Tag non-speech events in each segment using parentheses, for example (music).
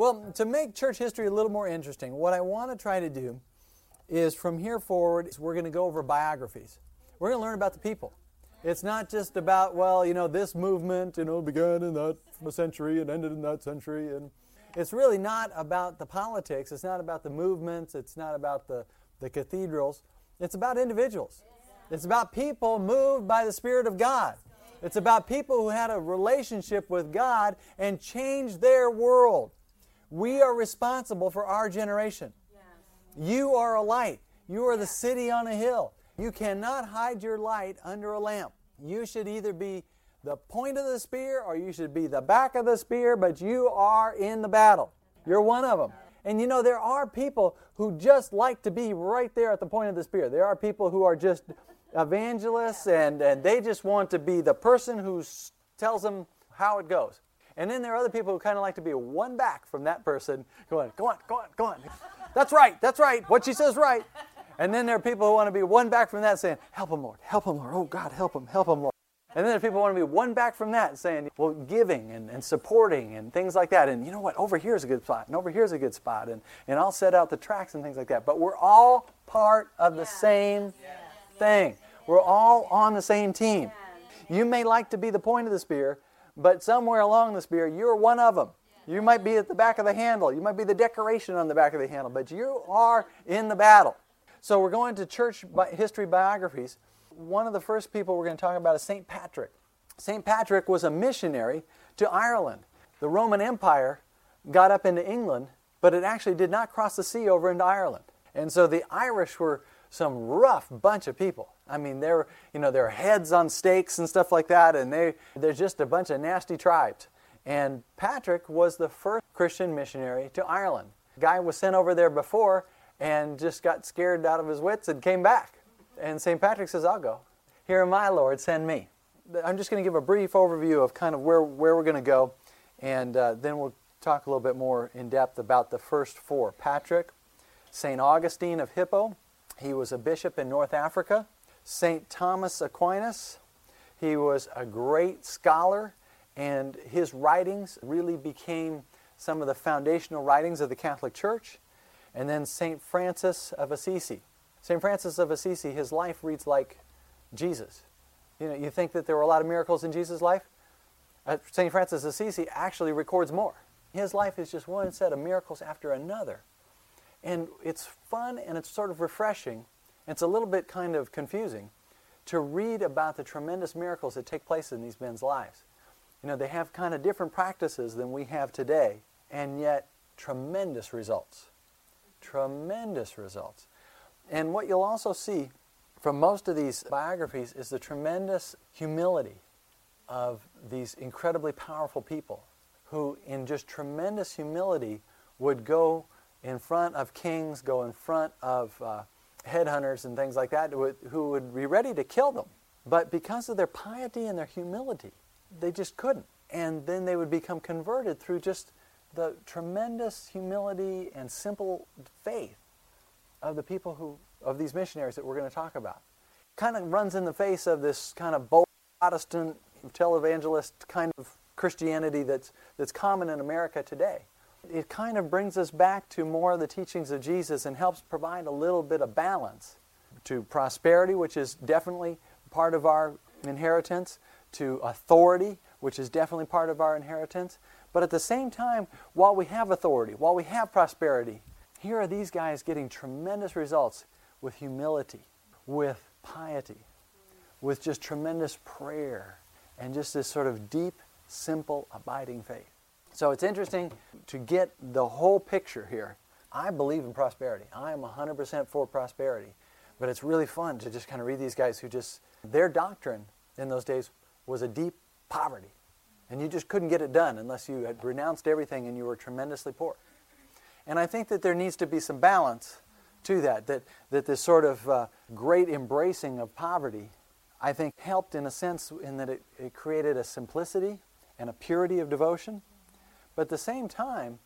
Well, to make church history a little more interesting, what I want to try to do is from here forward, we're going to go over biographies. We're going to learn about the people. It's not just about, well, you know, this movement, you know, began in that century and ended in that century. And it's really not about the politics. It's not about the movements. It's not about the, the cathedrals. It's about individuals. It's about people moved by the Spirit of God. It's about people who had a relationship with God and changed their world. We are responsible for our generation. You are a light. You are the city on a hill. You cannot hide your light under a lamp. You should either be the point of the spear or you should be the back of the spear, but you are in the battle. You're one of them. And you know, there are people who just like to be right there at the point of the spear. There are people who are just evangelists and, and they just want to be the person who tells them how it goes. And then there are other people who kind of like to be one back from that person, going, go on, go on, go on. That's right, that's right. What she says right. And then there are people who want to be one back from that saying, Help him, Lord, help him, Lord. Oh, God, help him, help him, Lord. And then there are people who want to be one back from that saying, Well, giving and, and supporting and things like that. And you know what? Over here is a good spot, and over here is a good spot. And, and I'll set out the tracks and things like that. But we're all part of the same thing. We're all on the same team. You may like to be the point of the spear, but somewhere along the spear, you're one of them. You might be at the back of the handle. You might be the decoration on the back of the handle, but you are in the battle. So we're going to church history biographies. One of the first people we're going to talk about is St. Patrick. St. Patrick was a missionary to Ireland. The Roman Empire got up into England, but it actually did not cross the sea over into Ireland. And so the Irish were some rough bunch of people. I mean, they're, you know, their heads on stakes and stuff like that, and they, they're just a bunch of nasty tribes. And Patrick was the first Christian missionary to Ireland. Guy was sent over there before, and just got scared out of his wits and came back. And St. Patrick says, I'll go. Here am I, Lord, send me. I'm just going to give a brief overview of kind of where, where we're going to go, and uh, then we'll talk a little bit more in depth about the first four Patrick, St. Augustine of Hippo, he was a bishop in North Africa, St. Thomas Aquinas, he was a great scholar, and his writings really became some of the foundational writings of the Catholic Church and then St. Francis of Assisi. St. Francis of Assisi, his life reads like Jesus. You know, you think that there were a lot of miracles in Jesus' life? Uh, St. Francis of Assisi actually records more. His life is just one set of miracles after another. And it's fun and it's sort of refreshing. It's a little bit kind of confusing to read about the tremendous miracles that take place in these men's lives. You know, they have kind of different practices than we have today, and yet tremendous results tremendous results. And what you'll also see from most of these biographies is the tremendous humility of these incredibly powerful people who, in just tremendous humility, would go in front of kings, go in front of uh, headhunters and things like that, who would be ready to kill them. But because of their piety and their humility, they just couldn't. And then they would become converted through just the tremendous humility and simple faith of the people who, of these missionaries that we're going to talk about. Kind of runs in the face of this kind of bold Protestant televangelist kind of Christianity that's, that's common in America today. It kind of brings us back to more of the teachings of Jesus and helps provide a little bit of balance to prosperity, which is definitely part of our inheritance, to authority, which is definitely part of our inheritance, but at the same time, while we have authority, while we have prosperity, here are these guys getting tremendous results with humility, with piety, with just tremendous prayer, and just this sort of deep, simple, abiding faith. So it's interesting to get the whole picture here. I believe in prosperity. I am 100% for prosperity. But it's really fun to just kind of read these guys who just, their doctrine in those days was a deep poverty. And you just couldn't get it done unless you had renounced everything and you were tremendously poor. And I think that there needs to be some balance to that, that, that this sort of uh, great embracing of poverty, I think, helped in a sense in that it, it created a simplicity and a purity of devotion. But at the same time,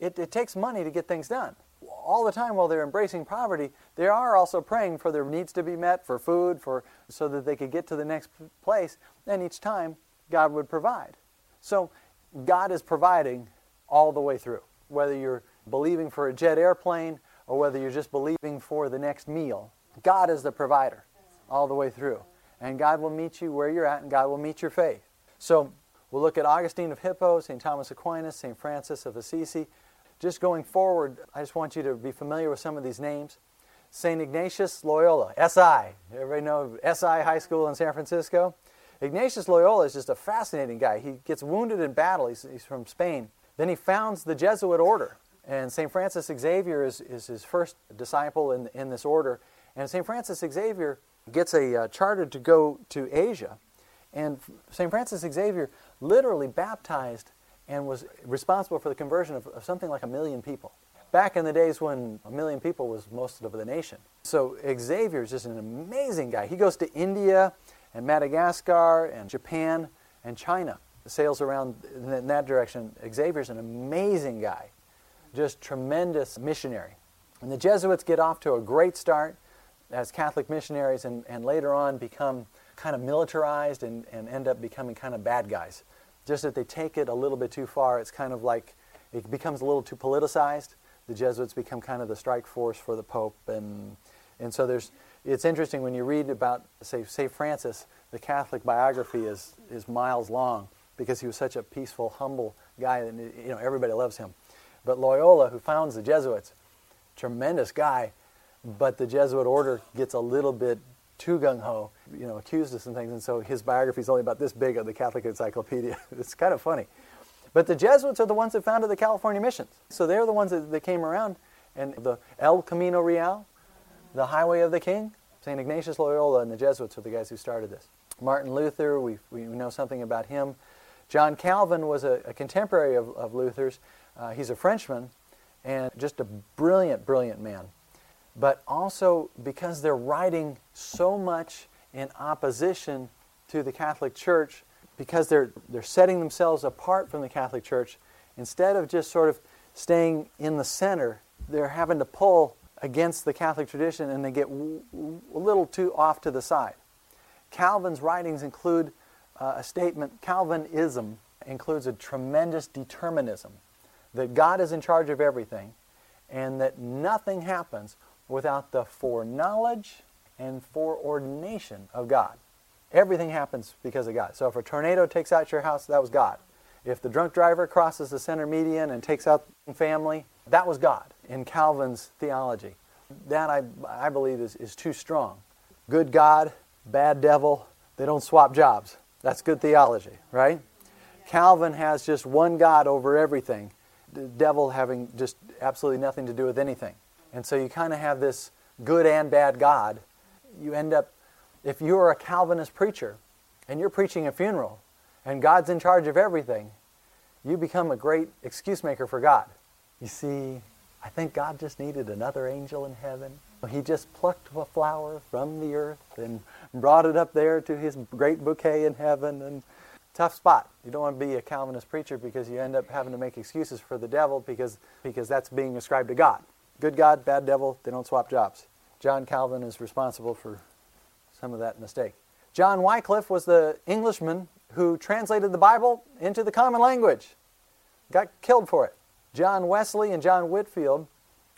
it, it takes money to get things done. All the time while they're embracing poverty, they are also praying for their needs to be met, for food, for so that they could get to the next place. And each time God would provide. So God is providing all the way through. whether you're believing for a jet airplane or whether you're just believing for the next meal, God is the provider all the way through. And God will meet you where you're at, and God will meet your faith. So we'll look at Augustine of Hippo, St. Thomas Aquinas, St. Francis of Assisi. Just going forward, I just want you to be familiar with some of these names. St. Ignatius Loyola, SI. Everybody know SI High School in San Francisco? Ignatius Loyola is just a fascinating guy. He gets wounded in battle. He's, he's from Spain. Then he founds the Jesuit order. And St. Francis Xavier is, is his first disciple in, in this order. And St. Francis Xavier gets a uh, charter to go to Asia. And St. Francis Xavier literally baptized and was responsible for the conversion of, of, something like a million people. Back in the days when a million people was most of the nation. So Xavier is just an amazing guy. He goes to India and Madagascar and Japan and China. Sails around in that direction. Xavier's an amazing guy, just tremendous missionary. And the Jesuits get off to a great start as Catholic missionaries and, and later on become kind of militarized and, and end up becoming kind of bad guys. Just that they take it a little bit too far, it's kind of like it becomes a little too politicized. The Jesuits become kind of the strike force for the Pope, and, and so there's, it's interesting when you read about, say, St. Francis, the Catholic biography is, is miles long because he was such a peaceful, humble guy, and you know, everybody loves him. But Loyola, who founds the Jesuits, tremendous guy, but the Jesuit order gets a little bit too gung ho, you know, accused of some things, and so his biography is only about this big of the Catholic Encyclopedia. (laughs) it's kind of funny. But the Jesuits are the ones that founded the California missions. So they're the ones that, that came around, and the El Camino Real, the Highway of the King, St. Ignatius Loyola and the Jesuits are the guys who started this. Martin Luther, we, we know something about him. John Calvin was a, a contemporary of, of Luther's. Uh, he's a Frenchman and just a brilliant, brilliant man but also because they're writing so much in opposition to the Catholic Church, because they're, they're setting themselves apart from the Catholic Church, instead of just sort of staying in the center, they're having to pull against the Catholic tradition and they get w- a little too off to the side. Calvin's writings include uh, a statement, Calvinism includes a tremendous determinism, that God is in charge of everything and that nothing happens without the foreknowledge and foreordination of God. Everything happens because of God. So if a tornado takes out your house, that was God. If the drunk driver crosses the center median and takes out the family, that was God in Calvin's theology. That, I, I believe, is, is too strong. Good God, bad devil, they don't swap jobs. That's good theology, right? Calvin has just one God over everything, the devil having just absolutely nothing to do with anything. And so you kind of have this good and bad God. You end up, if you're a Calvinist preacher and you're preaching a funeral and God's in charge of everything, you become a great excuse maker for God. You see, I think God just needed another angel in heaven. He just plucked a flower from the earth and brought it up there to his great bouquet in heaven. And tough spot. You don't want to be a Calvinist preacher because you end up having to make excuses for the devil because, because that's being ascribed to God. Good God, bad devil, they don't swap jobs. John Calvin is responsible for some of that mistake. John Wycliffe was the Englishman who translated the Bible into the common language, got killed for it. John Wesley and John Whitefield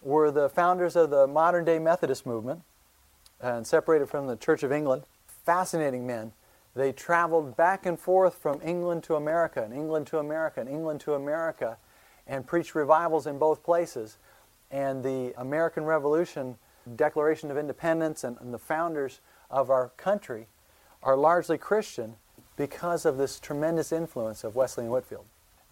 were the founders of the modern day Methodist movement and separated from the Church of England. Fascinating men. They traveled back and forth from England to America, and England to America, and England to America, and preached revivals in both places and the American Revolution, Declaration of Independence, and, and the founders of our country are largely Christian because of this tremendous influence of Wesley and Whitefield.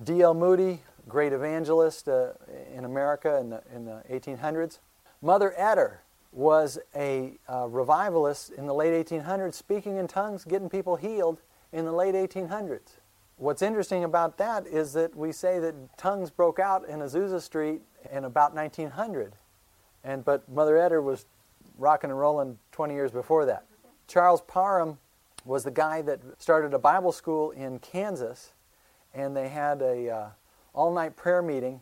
D.L. Moody, great evangelist uh, in America in the, in the 1800s. Mother Etter was a uh, revivalist in the late 1800s, speaking in tongues, getting people healed in the late 1800s. What's interesting about that is that we say that tongues broke out in Azusa Street in about 1900. And, but Mother Etter was rocking and rolling 20 years before that. Charles Parham was the guy that started a Bible school in Kansas, and they had a uh, all-night prayer meeting,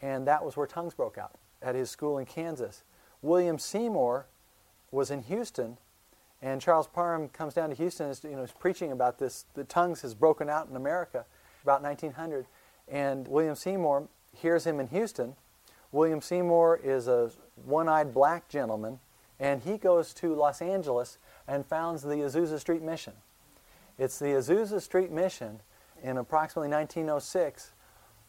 and that was where tongues broke out at his school in Kansas. William Seymour was in Houston, and Charles Parham comes down to Houston and is, you know, is preaching about this. The tongues has broken out in America about 1900, and William Seymour hears him in Houston. William Seymour is a one eyed black gentleman, and he goes to Los Angeles and founds the Azusa Street Mission. It's the Azusa Street Mission in approximately 1906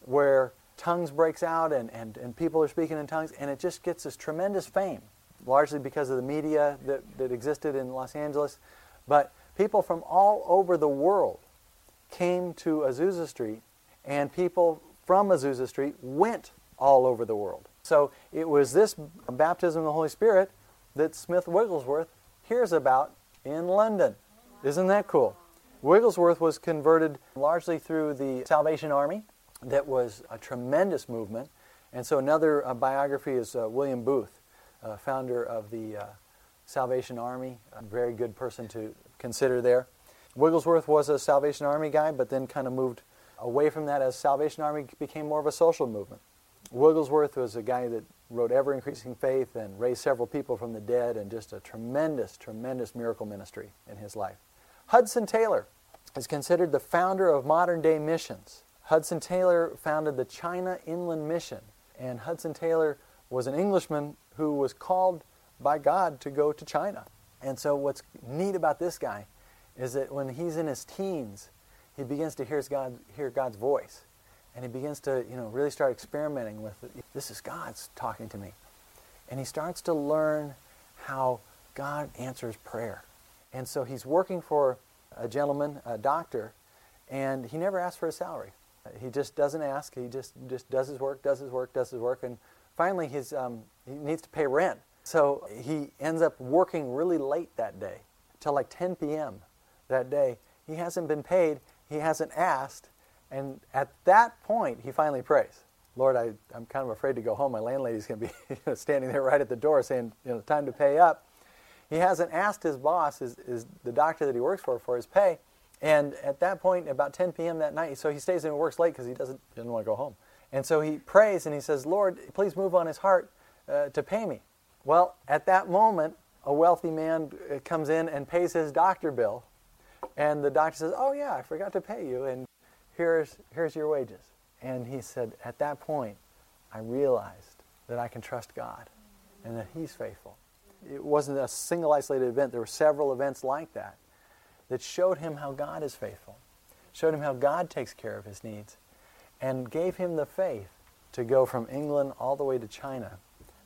where tongues breaks out and, and, and people are speaking in tongues, and it just gets this tremendous fame, largely because of the media that, that existed in Los Angeles. But people from all over the world came to Azusa Street, and people from Azusa Street went all over the world. So it was this baptism of the Holy Spirit that Smith Wigglesworth hears about in London. Isn't that cool? Wigglesworth was converted largely through the Salvation Army, that was a tremendous movement. And so another uh, biography is uh, William Booth, uh, founder of the uh, Salvation Army, a very good person to consider there. Wigglesworth was a Salvation Army guy, but then kind of moved away from that as Salvation Army became more of a social movement. Wigglesworth was a guy that wrote Ever Increasing Faith and raised several people from the dead and just a tremendous, tremendous miracle ministry in his life. Hudson Taylor is considered the founder of modern day missions. Hudson Taylor founded the China Inland Mission, and Hudson Taylor was an Englishman who was called by God to go to China. And so, what's neat about this guy is that when he's in his teens, he begins to hear, God, hear God's voice. And he begins to, you know, really start experimenting with this is God's talking to me. And he starts to learn how God answers prayer. And so he's working for a gentleman, a doctor, and he never asks for a salary. He just doesn't ask. He just, just does his work, does his work, does his work, and finally he's, um, he needs to pay rent. So he ends up working really late that day, till like 10 p.m. that day. He hasn't been paid. He hasn't asked. And at that point, he finally prays. Lord, I, I'm kind of afraid to go home. My landlady's going to be (laughs) standing there right at the door saying, you know, time to pay up. He hasn't asked his boss, his, the doctor that he works for, for his pay. And at that point, about 10 p.m. that night, so he stays and works late because he doesn't, doesn't want to go home. And so he prays and he says, Lord, please move on his heart uh, to pay me. Well, at that moment, a wealthy man uh, comes in and pays his doctor bill. And the doctor says, Oh, yeah, I forgot to pay you, and here's, here's your wages. And he said, At that point, I realized that I can trust God and that He's faithful. It wasn't a single isolated event, there were several events like that that showed him how God is faithful, showed him how God takes care of his needs, and gave him the faith to go from England all the way to China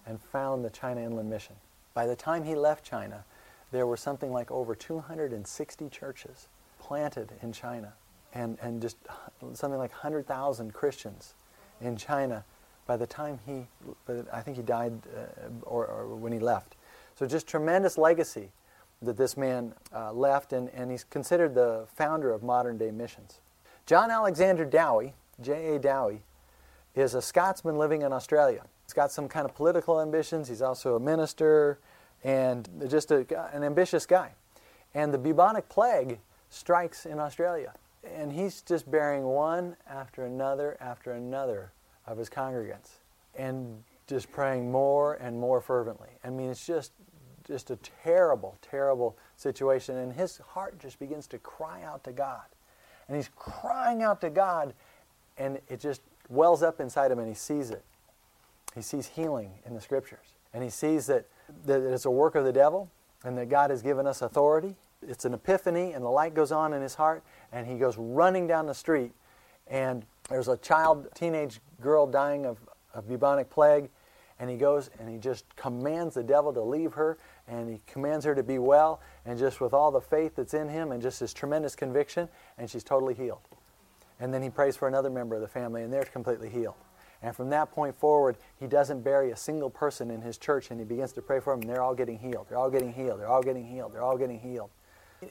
and found the China Inland Mission. By the time he left China, there were something like over 260 churches planted in China and, and just something like 100,000 Christians in China by the time he, I think he died uh, or, or when he left. So just tremendous legacy that this man uh, left, and, and he's considered the founder of modern day missions. John Alexander Dowie, J.A. Dowie, is a Scotsman living in Australia. He's got some kind of political ambitions. He's also a minister and just a, an ambitious guy. And the bubonic plague strikes in Australia. And he's just burying one after another after another of his congregants and just praying more and more fervently. I mean, it's just just a terrible, terrible situation. And his heart just begins to cry out to God. And he's crying out to God, and it just wells up inside him, and he sees it. He sees healing in the scriptures. And he sees that, that it's a work of the devil, and that God has given us authority. It's an epiphany, and the light goes on in his heart, and he goes running down the street. And there's a child, teenage girl dying of, of bubonic plague, and he goes and he just commands the devil to leave her and he commands her to be well and just with all the faith that's in him and just his tremendous conviction and she's totally healed and then he prays for another member of the family and they're completely healed. And from that point forward he doesn't bury a single person in his church and he begins to pray for them and they're all getting healed. They're all getting healed. They're all getting healed. They're all getting healed.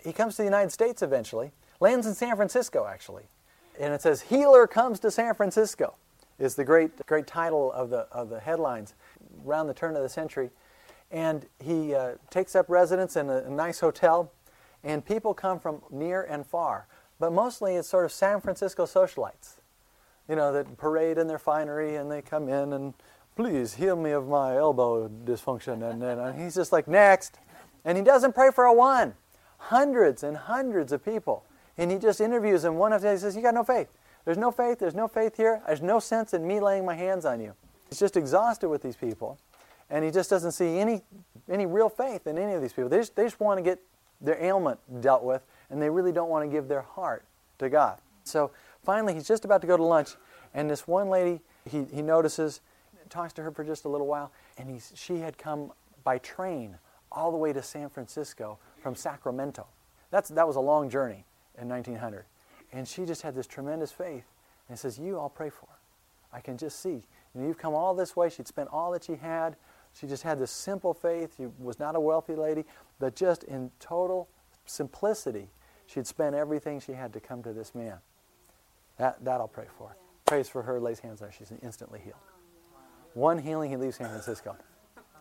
He comes to the united states eventually lands in san francisco actually. And it says healer comes to san francisco is the great, great title of the, of the headlines around the turn of the century. And he uh, takes up residence in a, a nice hotel, and people come from near and far. But mostly it's sort of San Francisco socialites, you know, that parade in their finery and they come in and, please heal me of my elbow dysfunction. And, and he's just like, next. And he doesn't pray for a one. Hundreds and hundreds of people. And he just interviews them one after the other. He says, You got no faith. There's no faith. There's no faith here. There's no sense in me laying my hands on you. He's just exhausted with these people, and he just doesn't see any, any real faith in any of these people. They just, they just want to get their ailment dealt with, and they really don't want to give their heart to God. So finally, he's just about to go to lunch, and this one lady he, he notices, talks to her for just a little while, and he's, she had come by train all the way to San Francisco from Sacramento. That's, that was a long journey in 1900. And she just had this tremendous faith and says, You, I'll pray for. I can just see. You know, you've come all this way. She'd spent all that she had. She just had this simple faith. She was not a wealthy lady, but just in total simplicity, she'd spent everything she had to come to this man. That, that I'll pray for. Prays for her, lays hands on her. She's instantly healed. One healing, he leaves San Francisco.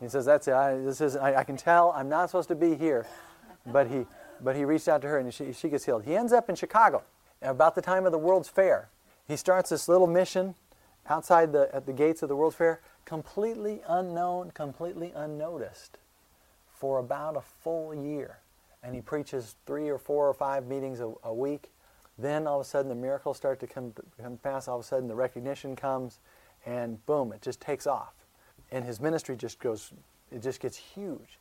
He says, "That's it. I, this is. I, I, can tell I'm not supposed to be here," but he, but he reached out to her and she, she gets healed. He ends up in Chicago about the time of the World's Fair. He starts this little mission outside the at the gates of the World's Fair, completely unknown, completely unnoticed, for about a full year, and he preaches three or four or five meetings a, a week. Then all of a sudden the miracles start to come come past. All of a sudden the recognition comes, and boom, it just takes off and his ministry just goes, it just gets huge.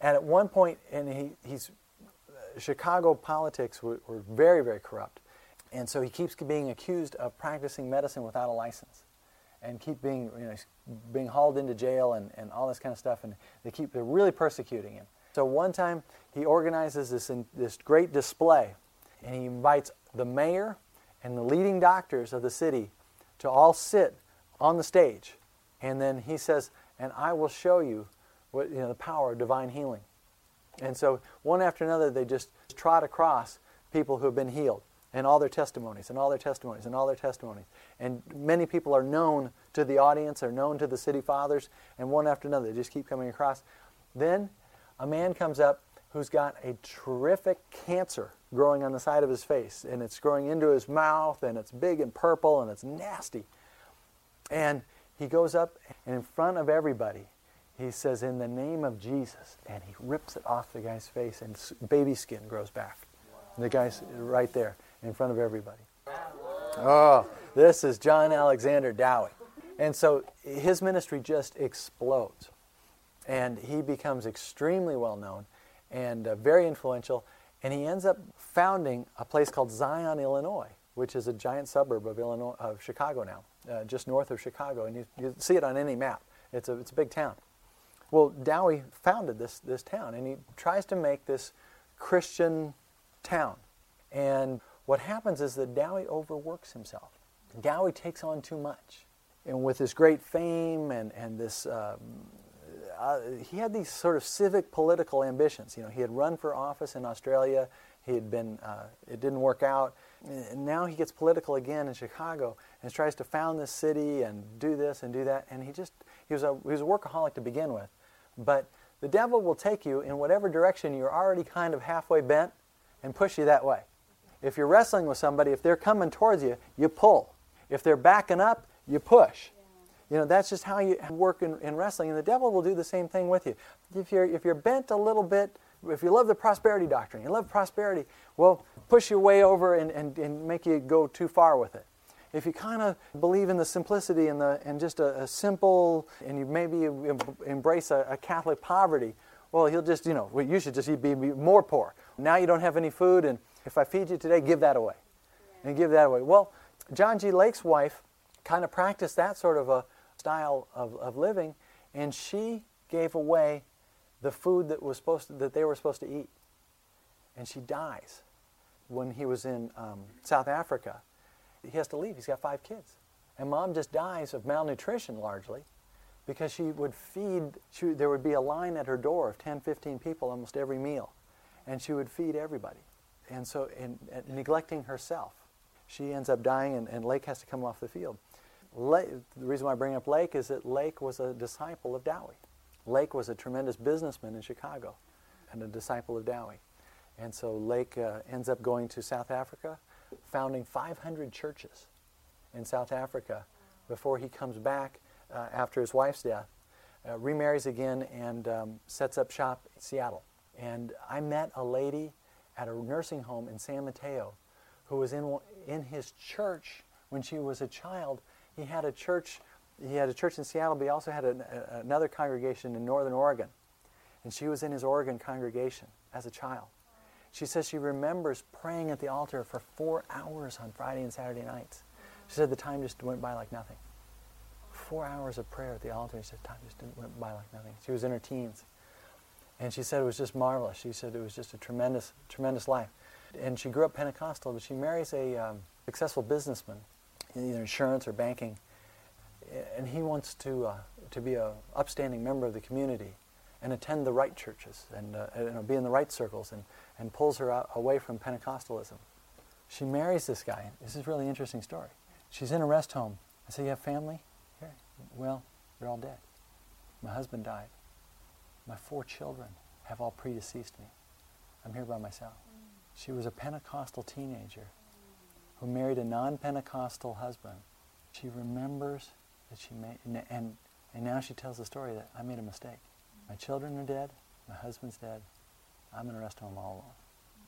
And at one point, and he, he's, uh, Chicago politics were, were very, very corrupt. And so he keeps being accused of practicing medicine without a license and keep being, you know, being hauled into jail and, and all this kind of stuff. And they keep, they're really persecuting him. So one time he organizes this, in, this great display and he invites the mayor and the leading doctors of the city to all sit on the stage and then he says, and I will show you what, you know, the power of divine healing. And so one after another, they just trot across people who have been healed and all their testimonies and all their testimonies and all their testimonies. And many people are known to the audience, are known to the city fathers, and one after another, they just keep coming across. Then a man comes up who's got a terrific cancer growing on the side of his face, and it's growing into his mouth, and it's big and purple, and it's nasty. And he goes up and in front of everybody, he says, In the name of Jesus. And he rips it off the guy's face, and baby skin grows back. And the guy's right there in front of everybody. Oh, this is John Alexander Dowie. And so his ministry just explodes. And he becomes extremely well known and uh, very influential. And he ends up founding a place called Zion, Illinois, which is a giant suburb of Illinois, of Chicago now uh, just north of Chicago, and you, you see it on any map. It's a, it's a big town. Well, Dowie founded this, this town, and he tries to make this Christian town. And what happens is that Dowie overworks himself. Dowie takes on too much. And with his great fame and, and this, um, uh, he had these sort of civic political ambitions. You know, he had run for office in Australia. He had been, uh, it didn't work out. And now he gets political again in Chicago and tries to found this city and do this and do that. And he just, he was a, he was a workaholic to begin with. But the devil will take you in whatever direction you're already kind of halfway bent and push you that way. If you're wrestling with somebody, if they're coming towards you, you pull. If they're backing up, you push. You know, that's just how you work in, in wrestling. And the devil will do the same thing with you. If you're, if you're bent a little bit if you love the prosperity doctrine, you love prosperity, well, push your way over and, and, and make you go too far with it. If you kind of believe in the simplicity and, the, and just a, a simple, and you maybe embrace a, a, Catholic poverty, well, he'll just, you know, well, you should just be, be more poor. Now you don't have any food, and if I feed you today, give that away. Yeah. And give that away. Well, John G. Lake's wife kind of practiced that sort of a style of, of living, and she gave away the food that was supposed to, that they were supposed to eat. And she dies when he was in um, South Africa. He has to leave. He's got five kids. And mom just dies of malnutrition largely because she would feed, she, there would be a line at her door of 10, 15 people almost every meal. And she would feed everybody. And so, in, in neglecting herself, she ends up dying, and, and Lake has to come off the field. The reason why I bring up Lake is that Lake was a disciple of Dowie. Lake was a tremendous businessman in Chicago and a disciple of Dowie. And so Lake uh, ends up going to South Africa, founding 500 churches in South Africa before he comes back uh, after his wife's death, uh, remarries again, and um, sets up shop in Seattle. And I met a lady at a nursing home in San Mateo who was in, in his church when she was a child. He had a church. He had a church in Seattle, but he also had a, another congregation in Northern Oregon. And she was in his Oregon congregation as a child. She says she remembers praying at the altar for four hours on Friday and Saturday nights. She said the time just went by like nothing. Four hours of prayer at the altar. She said time just didn't went by like nothing. She was in her teens. And she said it was just marvelous. She said it was just a tremendous, tremendous life. And she grew up Pentecostal, but she marries a um, successful businessman in either insurance or banking. And he wants to, uh, to be an upstanding member of the community and attend the right churches and uh, you know, be in the right circles and, and pulls her out, away from Pentecostalism. She marries this guy. This is a really interesting story. She's in a rest home. I say, You have family? Here. Well, they're all dead. My husband died. My four children have all predeceased me. I'm here by myself. She was a Pentecostal teenager who married a non Pentecostal husband. She remembers that she made, and, and now she tells the story that I made a mistake. My children are dead. My husband's dead. I'm in a rest home all alone.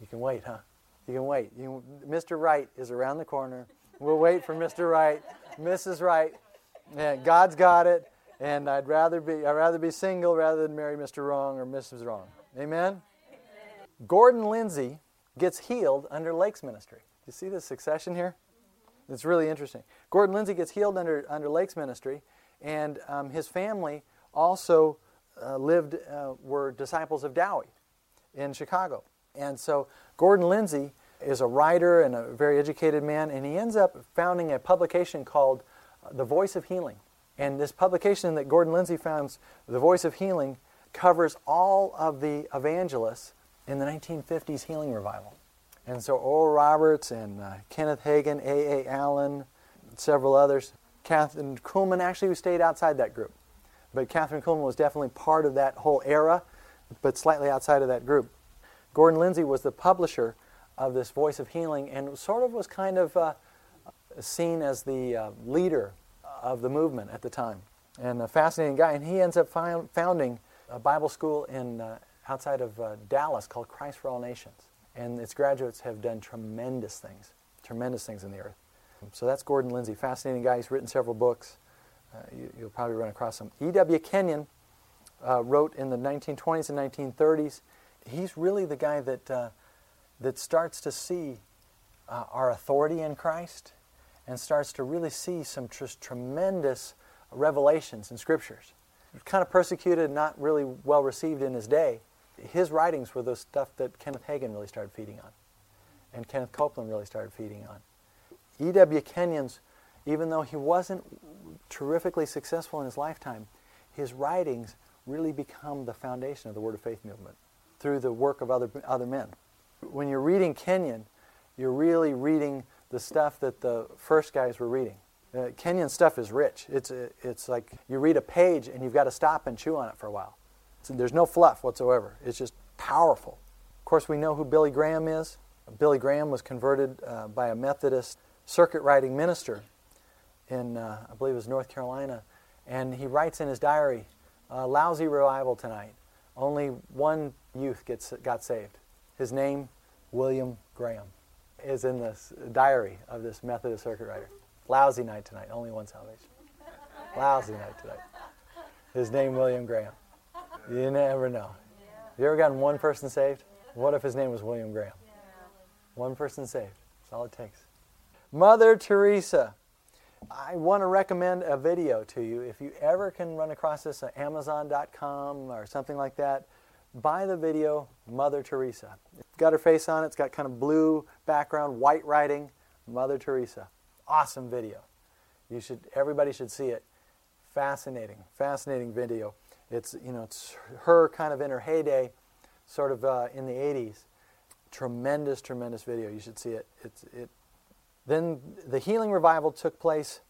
You can wait, huh? You can wait. You, Mr. Right is around the corner. We'll wait for Mr. Right, Mrs. Right. Yeah, God's got it, and I'd rather be I'd rather be single rather than marry Mr. Wrong or Mrs. Wrong. Amen. Gordon Lindsay gets healed under Lake's ministry. You see the succession here? It's really interesting. Gordon Lindsay gets healed under under Lake's ministry, and um, his family also uh, lived uh, were disciples of Dowie in Chicago. And so Gordon Lindsay is a writer and a very educated man, and he ends up founding a publication called uh, The Voice of Healing. And this publication that Gordon Lindsay founds, The Voice of Healing, covers all of the evangelists in the 1950s healing revival. And so Oral Roberts and uh, Kenneth Hagin, A.A. Allen, several others. Kathryn Kuhlman actually who stayed outside that group. But Kathryn Kuhlman was definitely part of that whole era, but slightly outside of that group. Gordon Lindsay was the publisher of this Voice of Healing and sort of was kind of uh, seen as the uh, leader of the movement at the time. And a fascinating guy. And he ends up founding a Bible school in, uh, outside of uh, Dallas called Christ for All Nations. And its graduates have done tremendous things, tremendous things in the earth. So that's Gordon Lindsay, fascinating guy. He's written several books. Uh, you, will probably run across him. E.W. Kenyon uh, wrote in the 1920s and 1930s. He's really the guy that, uh, that starts to see uh, our authority in Christ and starts to really see some tr- tremendous revelations in scriptures. Kind of persecuted, not really well received in his day. His writings were the stuff that Kenneth Hagin really started feeding on, and Kenneth Copeland really started feeding on. E.W. Kenyon's even though he wasn't terrifically successful in his lifetime, his writings really become the foundation of the Word of Faith movement through the work of other, other men. When you're reading Kenyon, you're really reading the stuff that the first guys were reading. Uh, stuff is rich. It's, uh, it's like you read a page and you've got to stop and chew on it for a while. There's no fluff whatsoever. It's just powerful. Of course, we know who Billy Graham is. Billy Graham was converted uh, by a Methodist circuit riding minister in, uh, I believe it was North Carolina, and he writes in his diary, "Lousy revival tonight. Only one youth gets got saved. His name, William Graham, is in this diary of this Methodist circuit rider. Lousy night tonight. Only one salvation. (laughs) Lousy night tonight. His name, William Graham. You never know. You ever gotten one person saved? What if his name was William Graham? One person saved. That's all it takes. Mother Teresa. I want to recommend a video to you. If you ever can run across this at Amazon.com or something like that, buy the video Mother Teresa. It's got her face on it. It's got kind of blue background, white writing. Mother Teresa. Awesome video. You should. Everybody should see it. Fascinating, fascinating video. It's you know it's her kind of in her heyday, sort of uh, in the 80s. Tremendous, tremendous video. You should see it. It's it then the healing revival took place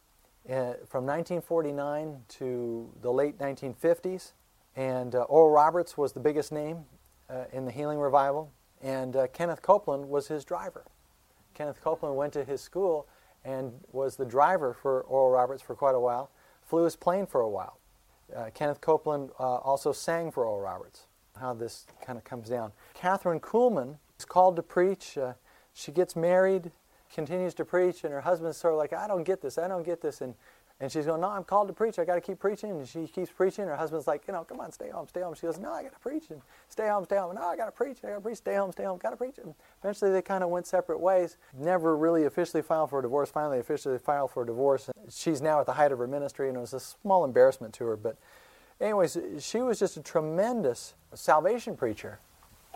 uh, from 1949 to the late 1950s, and uh, Oral Roberts was the biggest name uh, in the healing revival, and uh, Kenneth Copeland was his driver. Kenneth Copeland went to his school and was the driver for Oral Roberts for quite a while, flew his plane for a while. Uh, Kenneth Copeland uh, also sang for Oral Roberts. How this kind of comes down. Kathryn Kuhlman is called to preach. she gets married continues to preach, and her husband's sort of like, I don't get this, I don't get this. And, and she's going, No, I'm called to preach. I got to keep preaching. And she keeps preaching. Her husband's like, You know, come on, stay home, stay home. She goes, No, I got to preach. And stay home, stay home. No, I got to preach. I got to preach. Stay home, stay home. Got to preach. And eventually they kind of went separate ways. Never really officially filed for a divorce. Finally, officially filed for a divorce. She's now at the height of her ministry, and it was a small embarrassment to her. But, anyways, she was just a tremendous salvation preacher.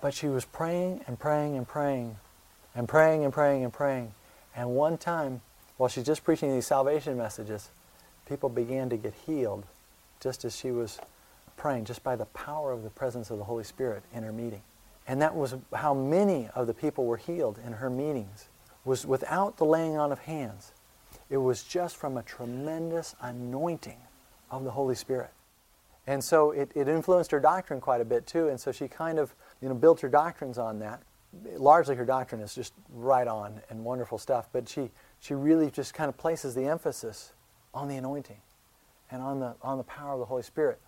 But she was praying and praying and praying and praying and praying and praying. And one time, while she's just preaching these salvation messages, people began to get healed just as she was praying, just by the power of the presence of the Holy Spirit in her meeting. And that was how many of the people were healed in her meetings, was without the laying on of hands. It was just from a tremendous anointing of the Holy Spirit. And so it, it influenced her doctrine quite a bit too, and so she kind of you know, built her doctrines on that. Largely her doctrine is just right on and wonderful stuff, but she, she really just kind of places the emphasis on the anointing and on the, on the power of the Holy Spirit.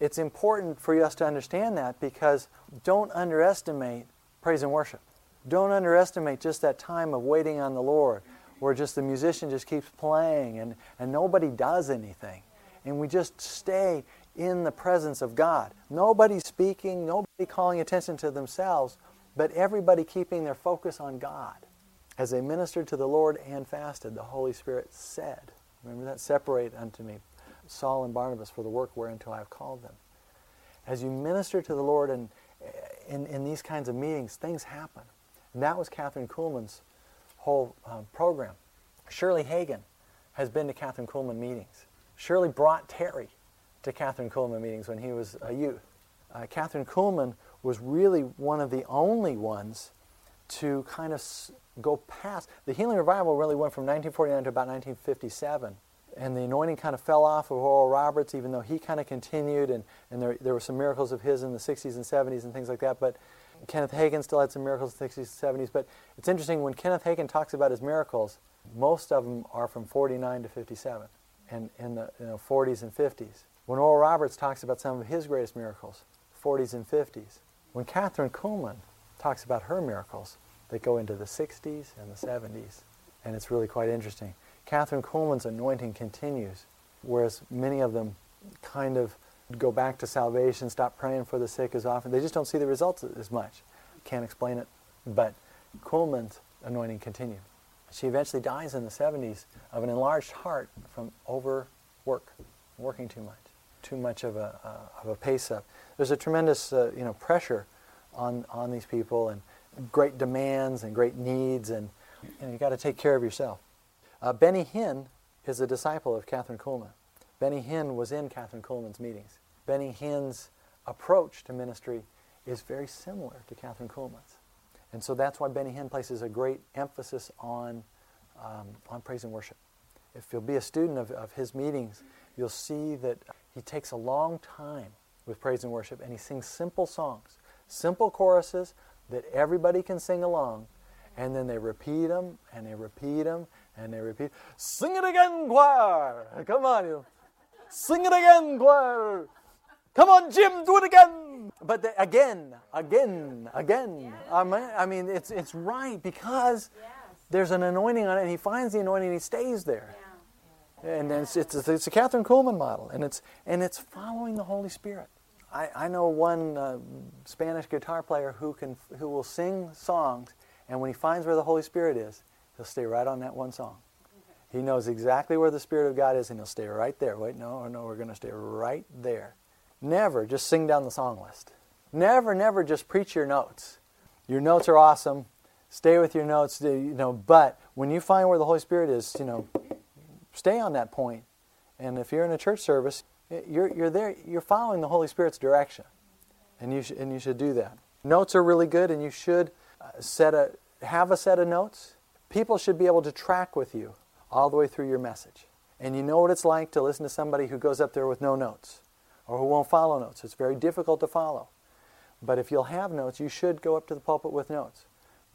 It's important for us to understand that because don't underestimate praise and worship. Don't underestimate just that time of waiting on the Lord where just the musician just keeps playing and, and nobody does anything. And we just stay in the presence of God. Nobody speaking, nobody calling attention to themselves, but everybody keeping their focus on God. As they ministered to the Lord and fasted, the Holy Spirit said, Remember that? Separate unto me Saul and Barnabas for the work whereunto I have called them. As you minister to the Lord and in, in these kinds of meetings, things happen. And that was Kathryn Kuhlman's whole um, program. Shirley Hagen has been to Kathryn Kuhlman meetings. Shirley brought Terry to Kathryn Kuhlman meetings when he was a youth. Uh, Kathryn Kuhlman was really one of the only ones to kind of go past. The healing revival really went from 1949 to about 1957. And the anointing kind of fell off of Oral Roberts, even though he kind of continued, and, and there, there were some miracles of his in the 60s and 70s and things like that. But Kenneth Hagin still had some miracles in the 60s and 70s. But it's interesting, when Kenneth Hagin talks about his miracles, most of them are from 49 to 57, and in the you know, 40s and 50s. When Oral Roberts talks about some of his greatest miracles, 40s and 50s. When Kathryn Kuhlman talks about her miracles, they go into the 60s and the 70s. And it's really quite interesting. Kathryn Kuhlman's anointing continues, whereas many of them kind of go back to salvation, stop praying for the sick as often. They just don't see the results as much. Can't explain it. But Kuhlman's anointing continued. She eventually dies in the 70s of an enlarged heart from overwork, working too much too much of a, uh, of a pace up. There's a tremendous uh, you know, pressure on, on these people and great demands and great needs, and you know, you've got to take care of yourself. Uh, Benny Hinn is a disciple of Kathryn Kuhlman. Benny Hinn was in Kathryn Kuhlman's meetings. Benny Hinn's approach to ministry is very similar to Kathryn Kuhlman's. And so that's why Benny Hinn places a great emphasis on, um, on praise and worship. If you'll be a student of, of his meetings, you'll see that he takes a long time with praise and worship and he sings simple songs, simple choruses that everybody can sing along. And then they repeat them and they repeat them and they repeat. Sing it again, choir! Come on, you. Sing it again, choir! Come on, Jim, do it again! But the, again, again, again. Yes. Um, I, mean, it's, it's right because yes. there's an anointing on it and he finds the anointing and he stays there. And it's, it's, it's a Kathryn Kuhlman model, and it's, and it's following the Holy Spirit. I, I know one uh, Spanish guitar player who, can, who will sing songs, and when he finds where the Holy Spirit is, he'll stay right on that one song. He knows exactly where the Spirit of God is, and he'll stay right there. Wait, no, no, we're going to stay right there. Never just sing down the song list. Never, never just preach your notes. Your notes are awesome. Stay with your notes, you know. But when you find where the Holy Spirit is, you know, stay on that point. And if you're in a church service, you're, you're there, you're following the Holy Spirit's direction. And you, sh- and you should do that. Notes are really good, and you should uh, set a, have a set of notes. People should be able to track with you all the way through your message. And you know what it's like to listen to somebody who goes up there with no notes or who won't follow notes. It's very difficult to follow. But if you'll have notes, you should go up to the pulpit with notes,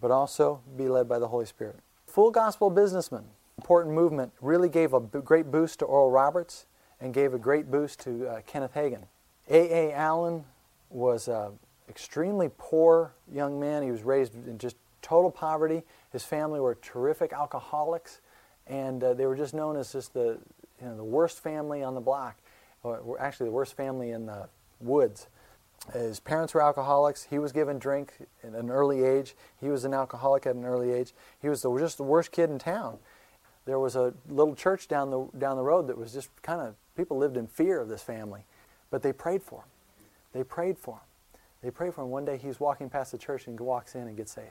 but also be led by the Holy Spirit. Full gospel businessman important movement really gave a great boost to Oral Roberts and gave a great boost to uh, Kenneth Hagin. A.A. Allen was an extremely poor young man. He was raised in just total poverty. His family were terrific alcoholics, and uh, they were just known as just the, you know, the worst family on the block, or actually the worst family in the woods. His parents were alcoholics. He was given drink at an early age. He was an alcoholic at an early age. He was the, just the worst kid in town. There was a little church down the down the road that was just kind of people lived in fear of this family, but they prayed for him. They prayed for him. They prayed for him. One day he's walking past the church and walks in and gets saved.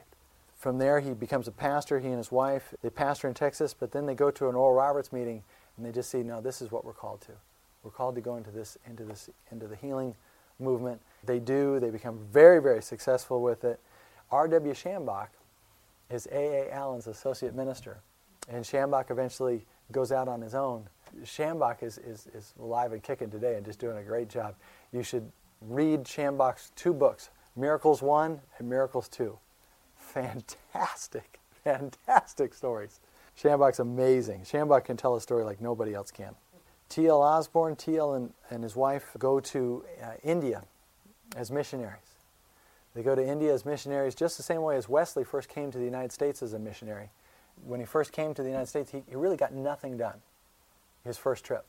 From there, he becomes a pastor. He and his wife they pastor in Texas, but then they go to an Oral Roberts meeting and they just see, no, this is what we're called to. We're called to go into this into this into the healing movement. They do. They become very very successful with it. R.W. Schambach is A.A. Allen's associate minister, and Schambach eventually goes out on his own. Schambach is, is, is alive and kicking today and just doing a great job. You should read Schambach's two books, Miracles 1 and Miracles 2. Fantastic, (laughs) fantastic stories. Schambach's amazing. Schambach can tell a story like nobody else can. T.L. Osborn, T.L. And, and his wife go to uh, India as missionaries. They go to India as missionaries just the same way as Wesley first came to the United States as a missionary. When he first came to the United States, he, he really got nothing done his first trip.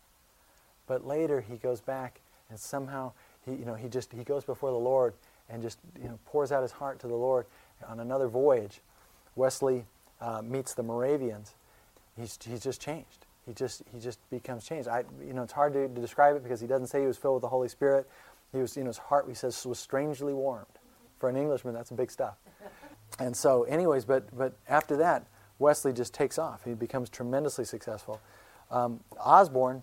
But later he goes back and somehow he, you know, he just he goes before the Lord and just you know, pours out his heart to the Lord on another voyage. Wesley uh, meets the Moravians. He's, he's just changed. He just, he just becomes changed. I, you know, it's hard to, to describe it because he doesn't say he was filled with the Holy Spirit. He was, you know, his heart, he says, was strangely warmed. For an Englishman, that's big stuff. (laughs) And so, anyways, but, but after that, Wesley just takes off. He becomes tremendously successful. Um, Osborn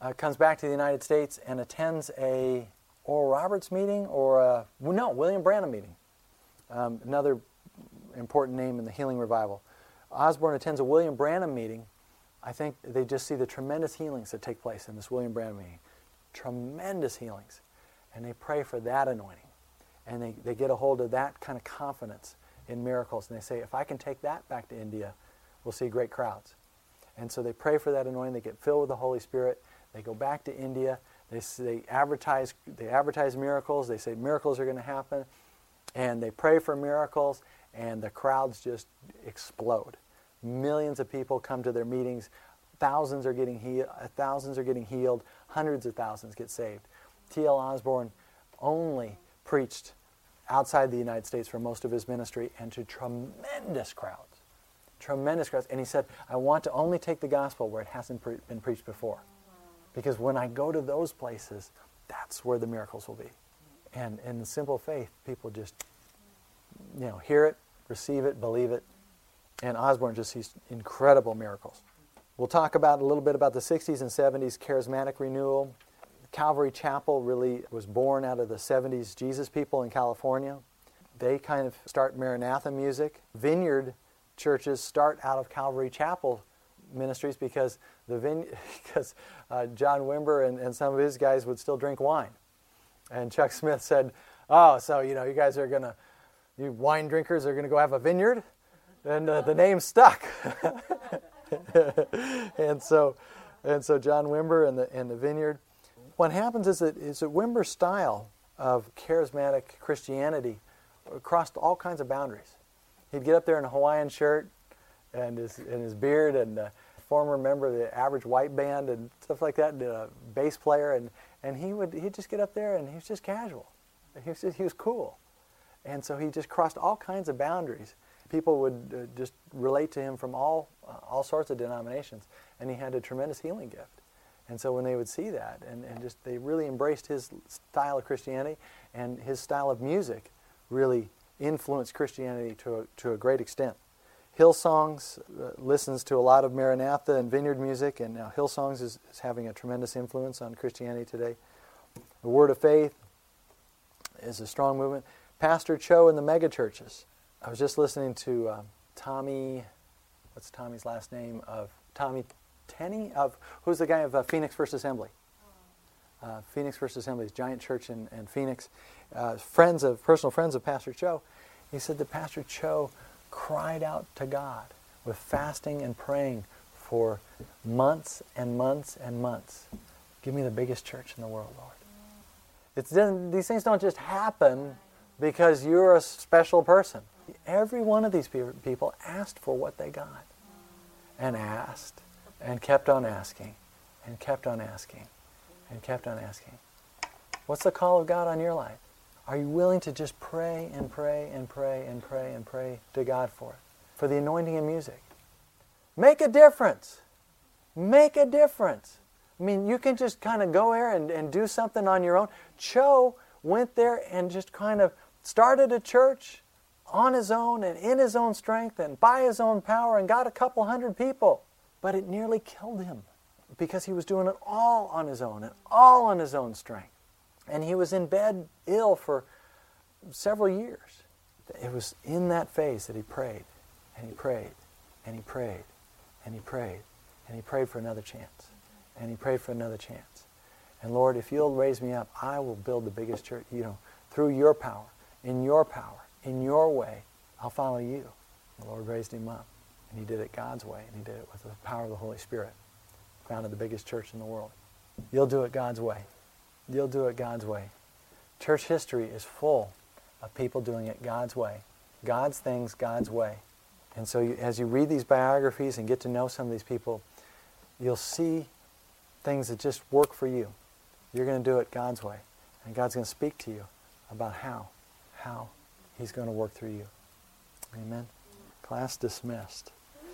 uh, comes back to the United States and attends a Oral Roberts meeting or a, no, William Branham meeting. Um, another important name in the healing revival. Osborn attends a William Branham meeting. I think they just see the tremendous healings that take place in this William Branham meeting. Tremendous healings. And they pray for that anointing. And they, they get a hold of that kind of confidence in miracles. And they say, if I can take that back to India, we'll see great crowds. And so they pray for that anointing. They get filled with the Holy Spirit. They go back to India. They, they, advertise, they advertise miracles. They say miracles are going to happen. And they pray for miracles, and the crowds just explode. Millions of people come to their meetings. Thousands are getting healed. Uh, thousands are getting healed. Hundreds of thousands get saved. T.L. Osborn only preached outside the United States for most of his ministry and to tremendous crowds. Tremendous crowds. And he said, I want to only take the gospel where it hasn't pre- been preached before. Because when I go to those places, that's where the miracles will be. And in simple faith, people just, you know, hear it, receive it, believe it. And Osborn just sees incredible miracles. We'll talk about a little bit about the 60s and 70s charismatic renewal. Calvary Chapel really was born out of the 70s Jesus people in California. They kind of start Maranatha music. Vineyard churches start out of Calvary Chapel ministries because the vine- (laughs) because uh, John Wimber and, and some of his guys would still drink wine. And Chuck Smith said, "Oh, so you know, you guys are gonna, you wine drinkers are gonna go have a vineyard," and uh, the name stuck. (laughs) and so, and so John Wimber and the and the vineyard. What happens is that is that Wimber's style of charismatic Christianity crossed all kinds of boundaries. He'd get up there in a Hawaiian shirt and his and his beard and a former member of the average white band and stuff like that, and a bass player and and he would he'd just get up there and he was just casual. He was just, he was cool, and so he just crossed all kinds of boundaries. People would uh, just relate to him from all uh, all sorts of denominations, and he had a tremendous healing gift. And so when they would see that, and, and just they really embraced his style of Christianity, and his style of music really influenced Christianity to a, to a great extent. Hillsongs uh, listens to a lot of Maranatha and vineyard music, and now Hillsongs is, is having a tremendous influence on Christianity today. The Word of Faith is a strong movement. Pastor Cho in the megachurches. I was just listening to uh, Tommy, what's Tommy's last name? Of Tommy Tenney of who's the guy of uh, Phoenix First Assembly. Uh, Phoenix First Assembly's giant church in, in Phoenix. Uh, friends of personal friends of Pastor Cho. He said that Pastor Cho cried out to God with fasting and praying for months and months and months. Give me the biggest church in the world, Lord. It's, these things don't just happen because you're a special person. Every one of these people asked for what they got. And asked, and kept on asking, and kept on asking, and kept on asking. What's the call of God on your life? Are you willing to just pray and pray and pray and pray and pray to God for it? For the anointing in music. Make a difference. Make a difference. I mean, you can just kind of go there and, and do something on your own. Cho went there and just kind of started a church on his own and in his own strength and by his own power and got a couple hundred people. But it nearly killed him because he was doing it all on his own and all on his own strength. And he was in bed ill for several years. It was in that phase that he prayed and he prayed and he prayed and he prayed and he prayed for another chance and he prayed for another chance. And Lord, if you'll raise me up, I will build the biggest church, you know, through your power, in your power, in your way. I'll follow you. The Lord raised him up. And he did it God's way, and he did it with the power of the Holy Spirit. Founded the biggest church in the world. You'll do it God's way. You'll do it God's way. Church history is full of people doing it God's way. God's things, God's way. And so you, as you read these biographies and get to know some of these people, you'll see things that just work for you. You're going to do it God's way. And God's going to speak to you about how, how He's going to work through you. Amen. Class dismissed.